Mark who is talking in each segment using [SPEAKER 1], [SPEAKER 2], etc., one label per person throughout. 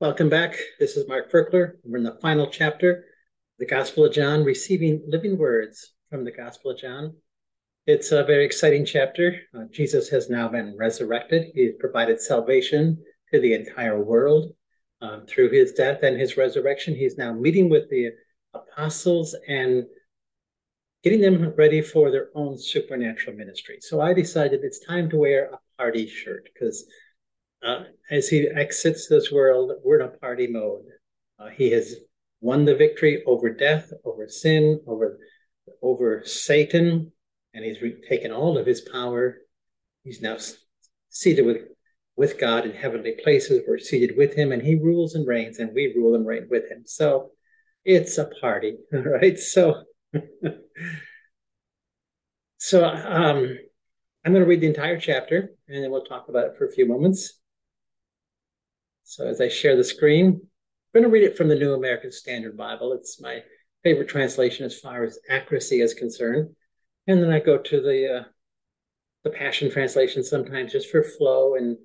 [SPEAKER 1] Welcome back. This is Mark Virkler. We're in the final chapter, the Gospel of John, receiving living words from the Gospel of John. It's a very exciting chapter. Uh, Jesus has now been resurrected. He's provided salvation to the entire world um, through his death and his resurrection. He's now meeting with the apostles and getting them ready for their own supernatural ministry. So I decided it's time to wear a party shirt because uh, as he exits this world, we're in a party mode. Uh, he has won the victory over death, over sin, over over Satan, and he's re- taken all of his power. He's now seated with with God in heavenly places. We're seated with him, and he rules and reigns, and we rule and reign with him. So it's a party, right? So, so um, I'm going to read the entire chapter, and then we'll talk about it for a few moments. So as I share the screen, I'm going to read it from the New American Standard Bible. It's my favorite translation as far as accuracy is concerned. And then I go to the uh, the Passion Translation sometimes just for flow, and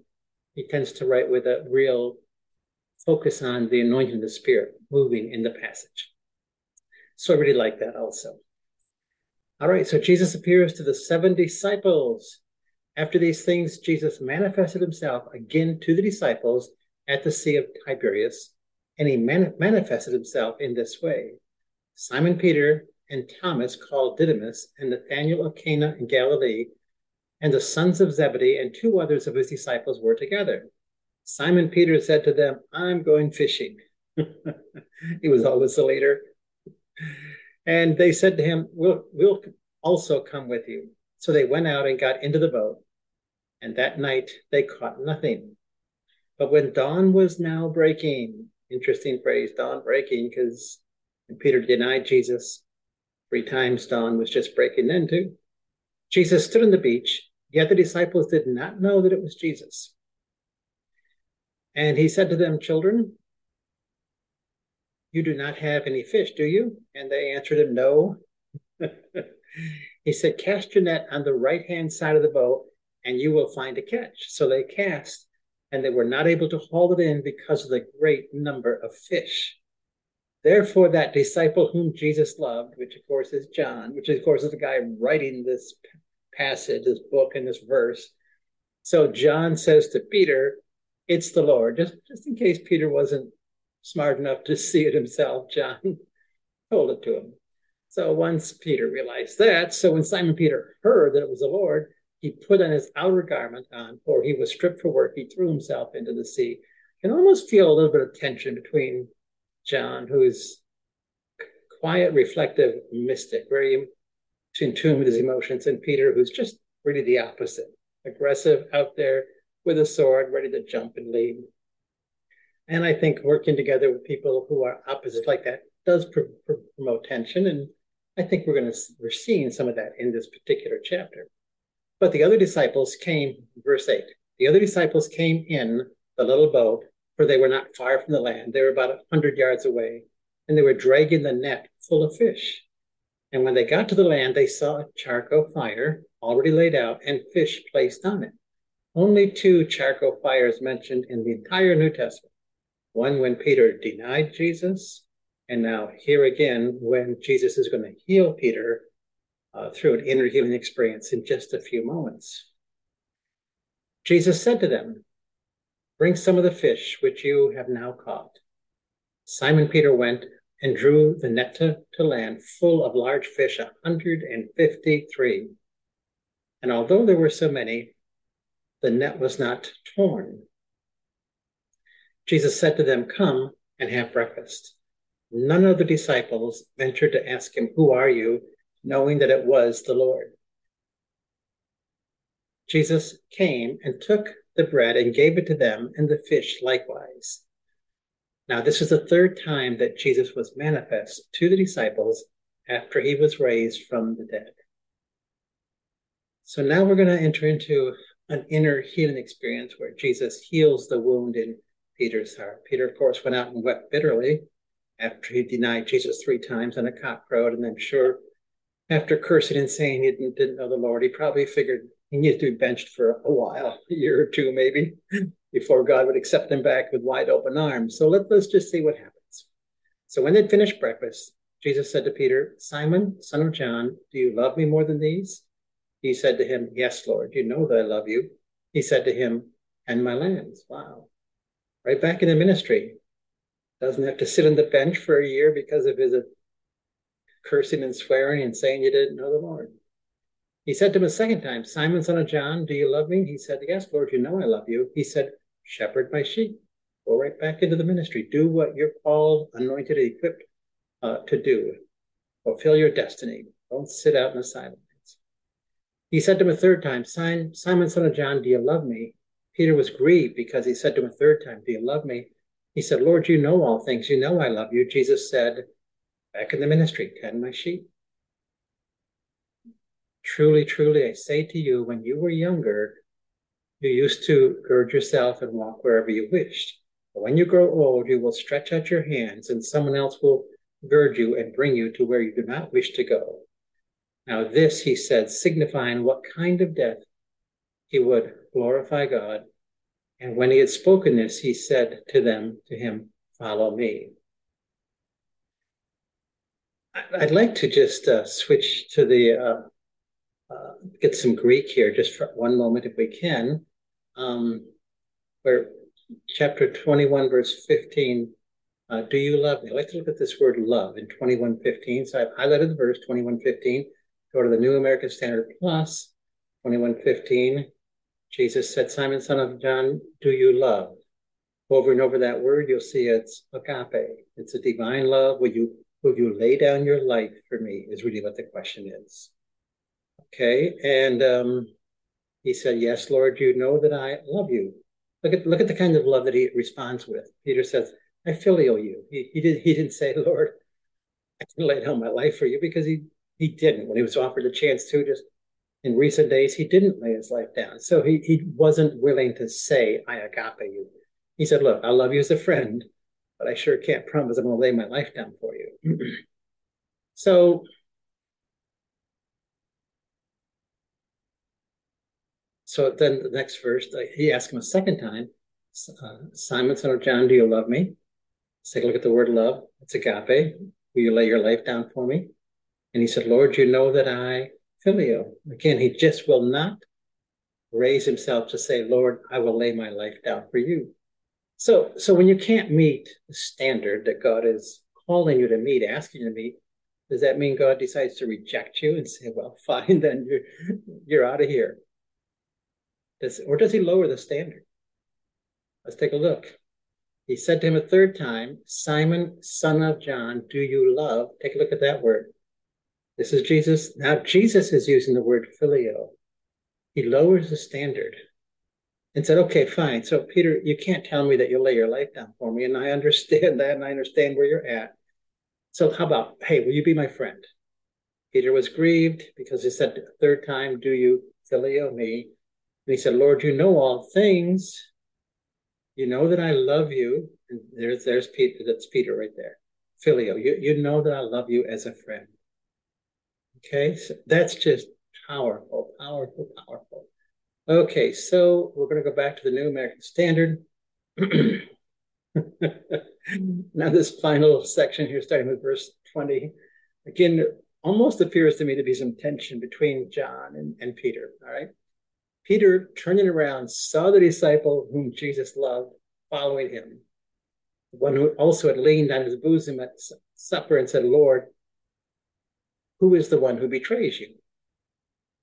[SPEAKER 1] he tends to write with a real focus on the anointing of the Spirit moving in the passage. So I really like that also. All right, so Jesus appears to the seven disciples. After these things, Jesus manifested himself again to the disciples at the Sea of Tiberias, and he manifested himself in this way. Simon Peter and Thomas, called Didymus, and Nathanael of Cana in Galilee, and the sons of Zebedee and two others of his disciples were together. Simon Peter said to them, I'm going fishing. he was always the leader. And they said to him, we'll, we'll also come with you. So they went out and got into the boat. And that night they caught nothing. But when dawn was now breaking, interesting phrase, dawn breaking, because Peter denied Jesus three times, dawn was just breaking too. Jesus stood on the beach, yet the disciples did not know that it was Jesus. And he said to them, Children, you do not have any fish, do you? And they answered him, No. he said, Cast your net on the right hand side of the boat, and you will find a catch. So they cast, and they were not able to haul it in because of the great number of fish. Therefore, that disciple whom Jesus loved, which of course is John, which of course is the guy writing this passage, this book, and this verse. So John says to Peter, It's the Lord. Just, just in case Peter wasn't smart enough to see it himself, John told it to him. So once Peter realized that, so when Simon Peter heard that it was the Lord, he put on his outer garment on, for he was stripped for work. He threw himself into the sea. You can almost feel a little bit of tension between John, who's quiet, reflective mystic, very in tune with his emotions, and Peter, who's just really the opposite, aggressive, out there with a sword, ready to jump and lead. And I think working together with people who are opposites like that does pr- pr- promote tension, and I think we're going to we're seeing some of that in this particular chapter. But the other disciples came, verse 8, the other disciples came in the little boat, for they were not far from the land. They were about a hundred yards away, and they were dragging the net full of fish. And when they got to the land, they saw a charcoal fire already laid out and fish placed on it. Only two charcoal fires mentioned in the entire New Testament. One when Peter denied Jesus, and now here again when Jesus is going to heal Peter uh, through an inner healing experience in just a few moments. Jesus said to them, Bring some of the fish which you have now caught. Simon Peter went and drew the net to, to land full of large fish, a 153. And although there were so many, the net was not torn. Jesus said to them, Come and have breakfast. None of the disciples ventured to ask him, Who are you? Knowing that it was the Lord. Jesus came and took the bread and gave it to them, and the fish likewise. Now, this is the third time that Jesus was manifest to the disciples after he was raised from the dead. So now we're going to enter into an inner healing experience where Jesus heals the wound in Peter's heart. Peter, of course, went out and wept bitterly after he denied Jesus three times and a cock crowed, and I'm sure after cursing and saying he didn't, didn't know the Lord, he probably figured he needed to be benched for a while, a year or two maybe. before God would accept him back with wide open arms. So let, let's just see what happens. So when they'd finished breakfast, Jesus said to Peter, Simon, son of John, do you love me more than these? He said to him, Yes, Lord, you know that I love you. He said to him, And my lands. Wow. Right back in the ministry. Doesn't have to sit on the bench for a year because of his cursing and swearing and saying you didn't know the Lord. He said to him a second time, Simon, son of John, do you love me? He said, Yes, Lord, you know I love you. He said, Shepherd my sheep. Go right back into the ministry. Do what you're called, anointed, equipped uh, to do. Fulfill your destiny. Don't sit out in the sidelines. He said to him a third time, Simon, son of John, do you love me? Peter was grieved because he said to him a third time, Do you love me? He said, Lord, you know all things. You know I love you. Jesus said, Back in the ministry, tend my sheep. Truly, truly, I say to you, when you were younger, you used to gird yourself and walk wherever you wished. But when you grow old, you will stretch out your hands, and someone else will gird you and bring you to where you do not wish to go. Now, this, he said, signifying what kind of death he would glorify God. And when he had spoken this, he said to them, to him, Follow me. I'd like to just uh, switch to the uh, uh, get some Greek here just for one moment if we can. Um, where chapter 21, verse 15, uh, do you love me? I like to look at this word love in 2115. So I've highlighted the verse 2115. Go to the New American Standard Plus, 2115. Jesus said, Simon, son of John, do you love? Over and over that word, you'll see it's agape. It's a divine love. Will you will you lay down your life for me? Is really what the question is. Okay, and um, he said, "Yes, Lord, you know that I love you." Look at look at the kind of love that he responds with. Peter says, "I phileo you." He, he did he didn't say, "Lord, I can lay down my life for you," because he he didn't when he was offered a chance to. Just in recent days, he didn't lay his life down, so he he wasn't willing to say, "I agape you." He said, "Look, I love you as a friend, but I sure can't promise I'm going to lay my life down for you." so So then the next verse, he asked him a second time, uh, Simon, son of John, do you love me? Let's take a look at the word love. It's agape. Will you lay your life down for me? And he said, Lord, you know that I phileo. Again, he just will not raise himself to say, Lord, I will lay my life down for you. So, so when you can't meet the standard that God is calling you to meet, asking you to meet, does that mean God decides to reject you and say, well, fine, then you're, you're out of here? Does, or does he lower the standard? Let's take a look. He said to him a third time, Simon, son of John, do you love? Take a look at that word. This is Jesus. Now, Jesus is using the word phileo. He lowers the standard and said, Okay, fine. So, Peter, you can't tell me that you'll lay your life down for me. And I understand that, and I understand where you're at. So, how about, hey, will you be my friend? Peter was grieved because he said the third time, Do you phileo me? And he said, Lord, you know all things. You know that I love you. And there's there's Peter, that's Peter right there. Phileo, you, you know that I love you as a friend. Okay, so that's just powerful, powerful, powerful. Okay, so we're going to go back to the New American Standard. now, this final section here, starting with verse 20, again, almost appears to me to be some tension between John and, and Peter. All right. Peter, turning around, saw the disciple whom Jesus loved following him, the one who also had leaned on his bosom at supper and said, Lord, who is the one who betrays you?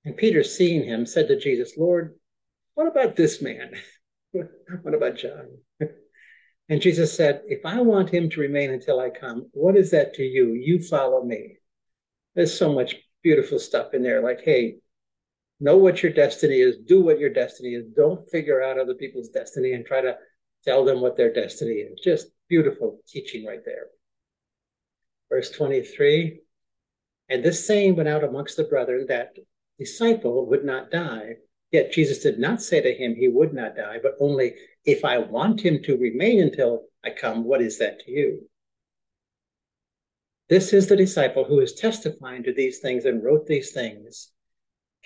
[SPEAKER 1] And Peter, seeing him, said to Jesus, Lord, what about this man? what about John? and Jesus said, If I want him to remain until I come, what is that to you? You follow me. There's so much beautiful stuff in there, like, hey, know what your destiny is, do what your destiny is. Don't figure out other people's destiny and try to tell them what their destiny is. Just beautiful teaching right there. Verse 23 And this saying went out amongst the brethren that disciple would not die. Yet Jesus did not say to him he would not die, but only, if I want him to remain until I come, what is that to you? This is the disciple who is testifying to these things and wrote these things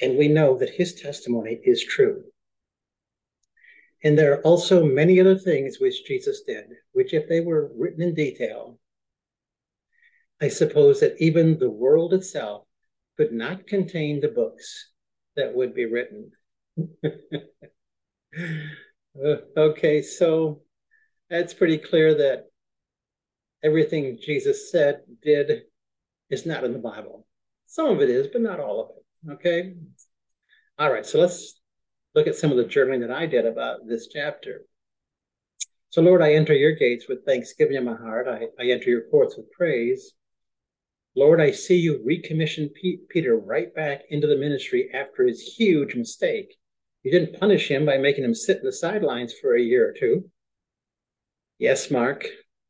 [SPEAKER 1] and we know that his testimony is true. And there are also many other things which Jesus did, which, if they were written in detail, I suppose that even the world itself could not contain the books that would be written. okay, so it's pretty clear that everything Jesus said, did, is not in the Bible. Some of it is, but not all of it. Okay? All right, so let's look at some of the journaling that I did about this chapter. So, Lord, I enter your gates with thanksgiving in my heart. I, I enter your courts with praise. Lord, I see you recommission Peter right back into the ministry after his huge mistake. You didn't punish him by making him sit in the sidelines for a year or two. Yes, Mark,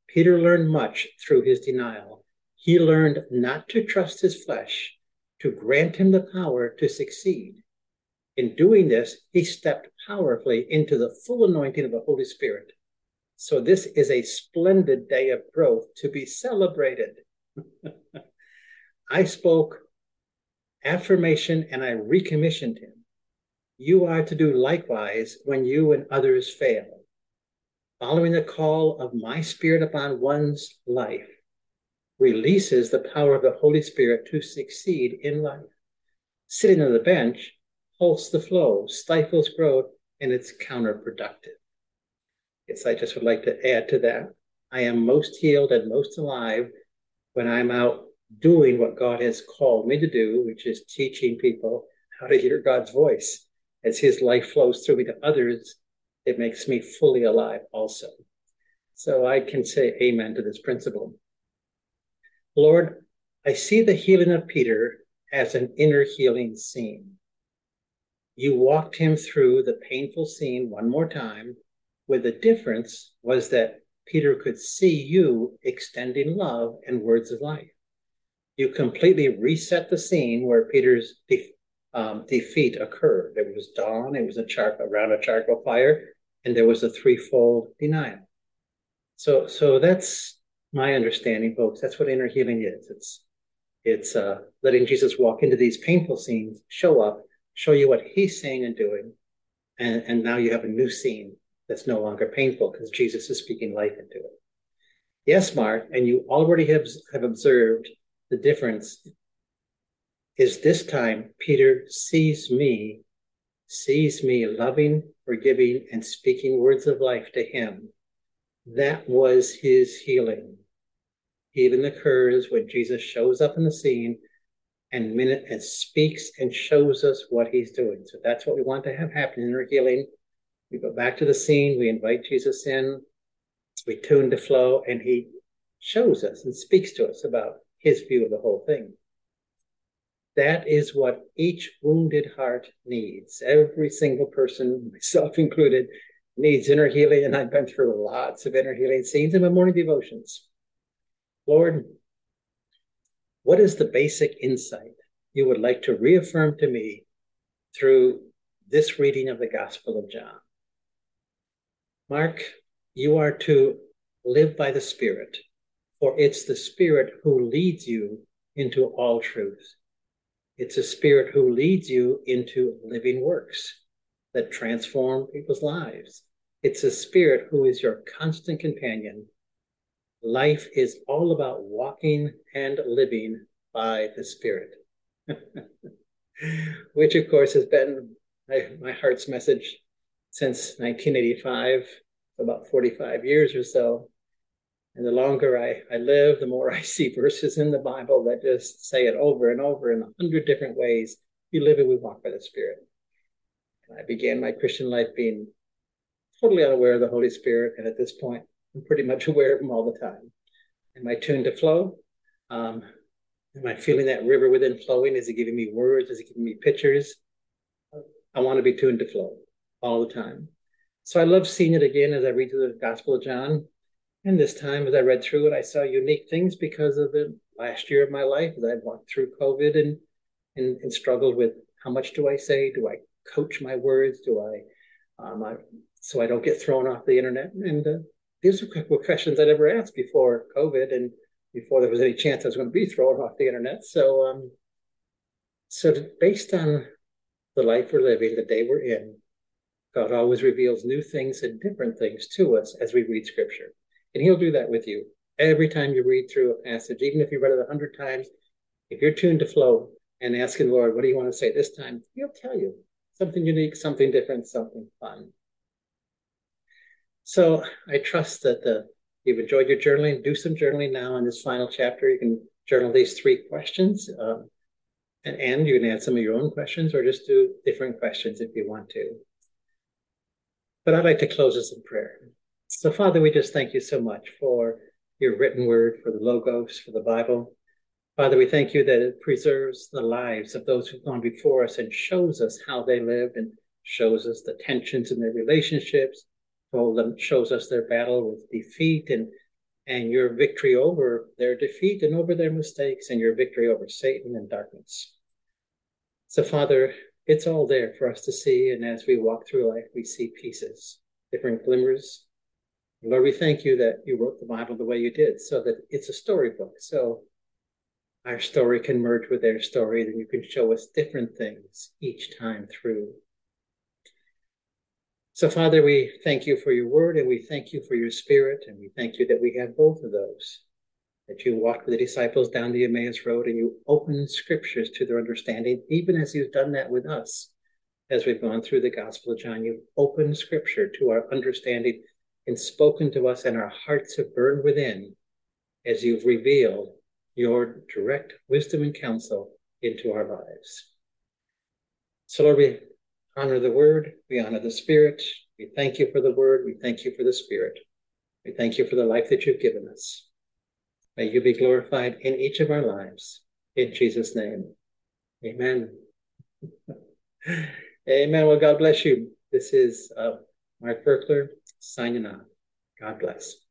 [SPEAKER 1] Peter learned much through his denial. He learned not to trust his flesh, to grant him the power to succeed. In doing this, he stepped powerfully into the full anointing of the Holy Spirit. So, this is a splendid day of growth to be celebrated. I spoke affirmation and I recommissioned him. You are to do likewise when you and others fail. Following the call of my spirit upon one's life releases the power of the Holy Spirit to succeed in life. Sitting on the bench halts the flow, stifles growth, and it's counterproductive. Yes, I just would like to add to that. I am most healed and most alive when I'm out doing what God has called me to do, which is teaching people how to hear God's voice. As His life flows through me to others, it makes me fully alive also. So I can say amen to this principle. Lord, I see the healing of Peter as an inner healing scene. You walked him through the painful scene one more time, where the difference was that Peter could see you extending love and words of life you completely reset the scene where Peter's de- um, defeat occurred. There was dawn, it was a char- around a charcoal fire, and there was a threefold denial. So, so that's my understanding, folks. That's what inner healing is. It's it's uh, letting Jesus walk into these painful scenes, show up, show you what He's saying and doing, and and now you have a new scene that's no longer painful because Jesus is speaking life into it. Yes, Mark, and you already have have observed the difference is this time Peter sees me, sees me loving, forgiving, and speaking words of life to him. That was his healing. Healing occurs when Jesus shows up in the scene and minute and speaks and shows us what he's doing. So that's what we want to have happen in our healing. We go back to the scene, we invite Jesus in, we tune to flow, and he shows us and speaks to us about his view of the whole thing. That is what each wounded heart needs. Every single person, myself included, needs inner healing, and I've been through lots of inner healing scenes in my morning devotions. Lord, what is the basic insight you would like to reaffirm to me through this reading of the Gospel of John? Mark, you are to live by the Spirit for it's the Spirit who leads you into all truth. It's a Spirit who leads you into living works that transform people's lives. It's a Spirit who is your constant companion. Life is all about walking and living by the Spirit, which, of course, has been my, my heart's message since 1985, about 45 years or so. And the longer I, I live, the more I see verses in the Bible that just say it over and over in a hundred different ways. We live and we walk by the Spirit. And I began my Christian life being totally unaware of the Holy Spirit. And at this point, I'm pretty much aware of Him all the time. Am I tuned to flow? Um, am I feeling that river within flowing? Is it giving me words? Is it giving me pictures? I want to be tuned to flow all the time. So I love seeing it again as I read through the Gospel of John. And this time, as I read through it, I saw unique things because of the last year of my life as I walked through COVID and, and, and struggled with how much do I say? Do I coach my words? Do I, um, I so I don't get thrown off the internet? And uh, these were questions I never asked before COVID and before there was any chance I was going to be thrown off the internet. So, um, so based on the life we're living, the day we're in, God always reveals new things and different things to us as we read Scripture. And He'll do that with you every time you read through a passage, even if you read it a hundred times. If you're tuned to flow and asking Lord, what do you want to say this time? He'll tell you something unique, something different, something fun. So I trust that the, you've enjoyed your journaling. Do some journaling now in this final chapter. You can journal these three questions. Um, and, and you can add some of your own questions or just do different questions if you want to. But I'd like to close us in prayer. So, Father, we just thank you so much for your written word, for the Logos, for the Bible. Father, we thank you that it preserves the lives of those who've gone before us and shows us how they lived and shows us the tensions in their relationships, shows us their battle with defeat and and your victory over their defeat and over their mistakes and your victory over Satan and darkness. So, Father, it's all there for us to see. And as we walk through life, we see pieces, different glimmers. Lord, we thank you that you wrote the Bible the way you did so that it's a storybook. So our story can merge with their story, and you can show us different things each time through. So, Father, we thank you for your word and we thank you for your spirit, and we thank you that we have both of those. That you walked with the disciples down the Emmaus Road and you opened scriptures to their understanding, even as you've done that with us. As we've gone through the Gospel of John, you've opened scripture to our understanding and spoken to us, and our hearts have burned within as you've revealed your direct wisdom and counsel into our lives. So, Lord, we honor the word, we honor the spirit. We thank you for the word, we thank you for the spirit. We thank you for the life that you've given us. May you be glorified in each of our lives. In Jesus' name, amen. amen. Well, God bless you. This is uh, Mark Virkler signing off. God bless.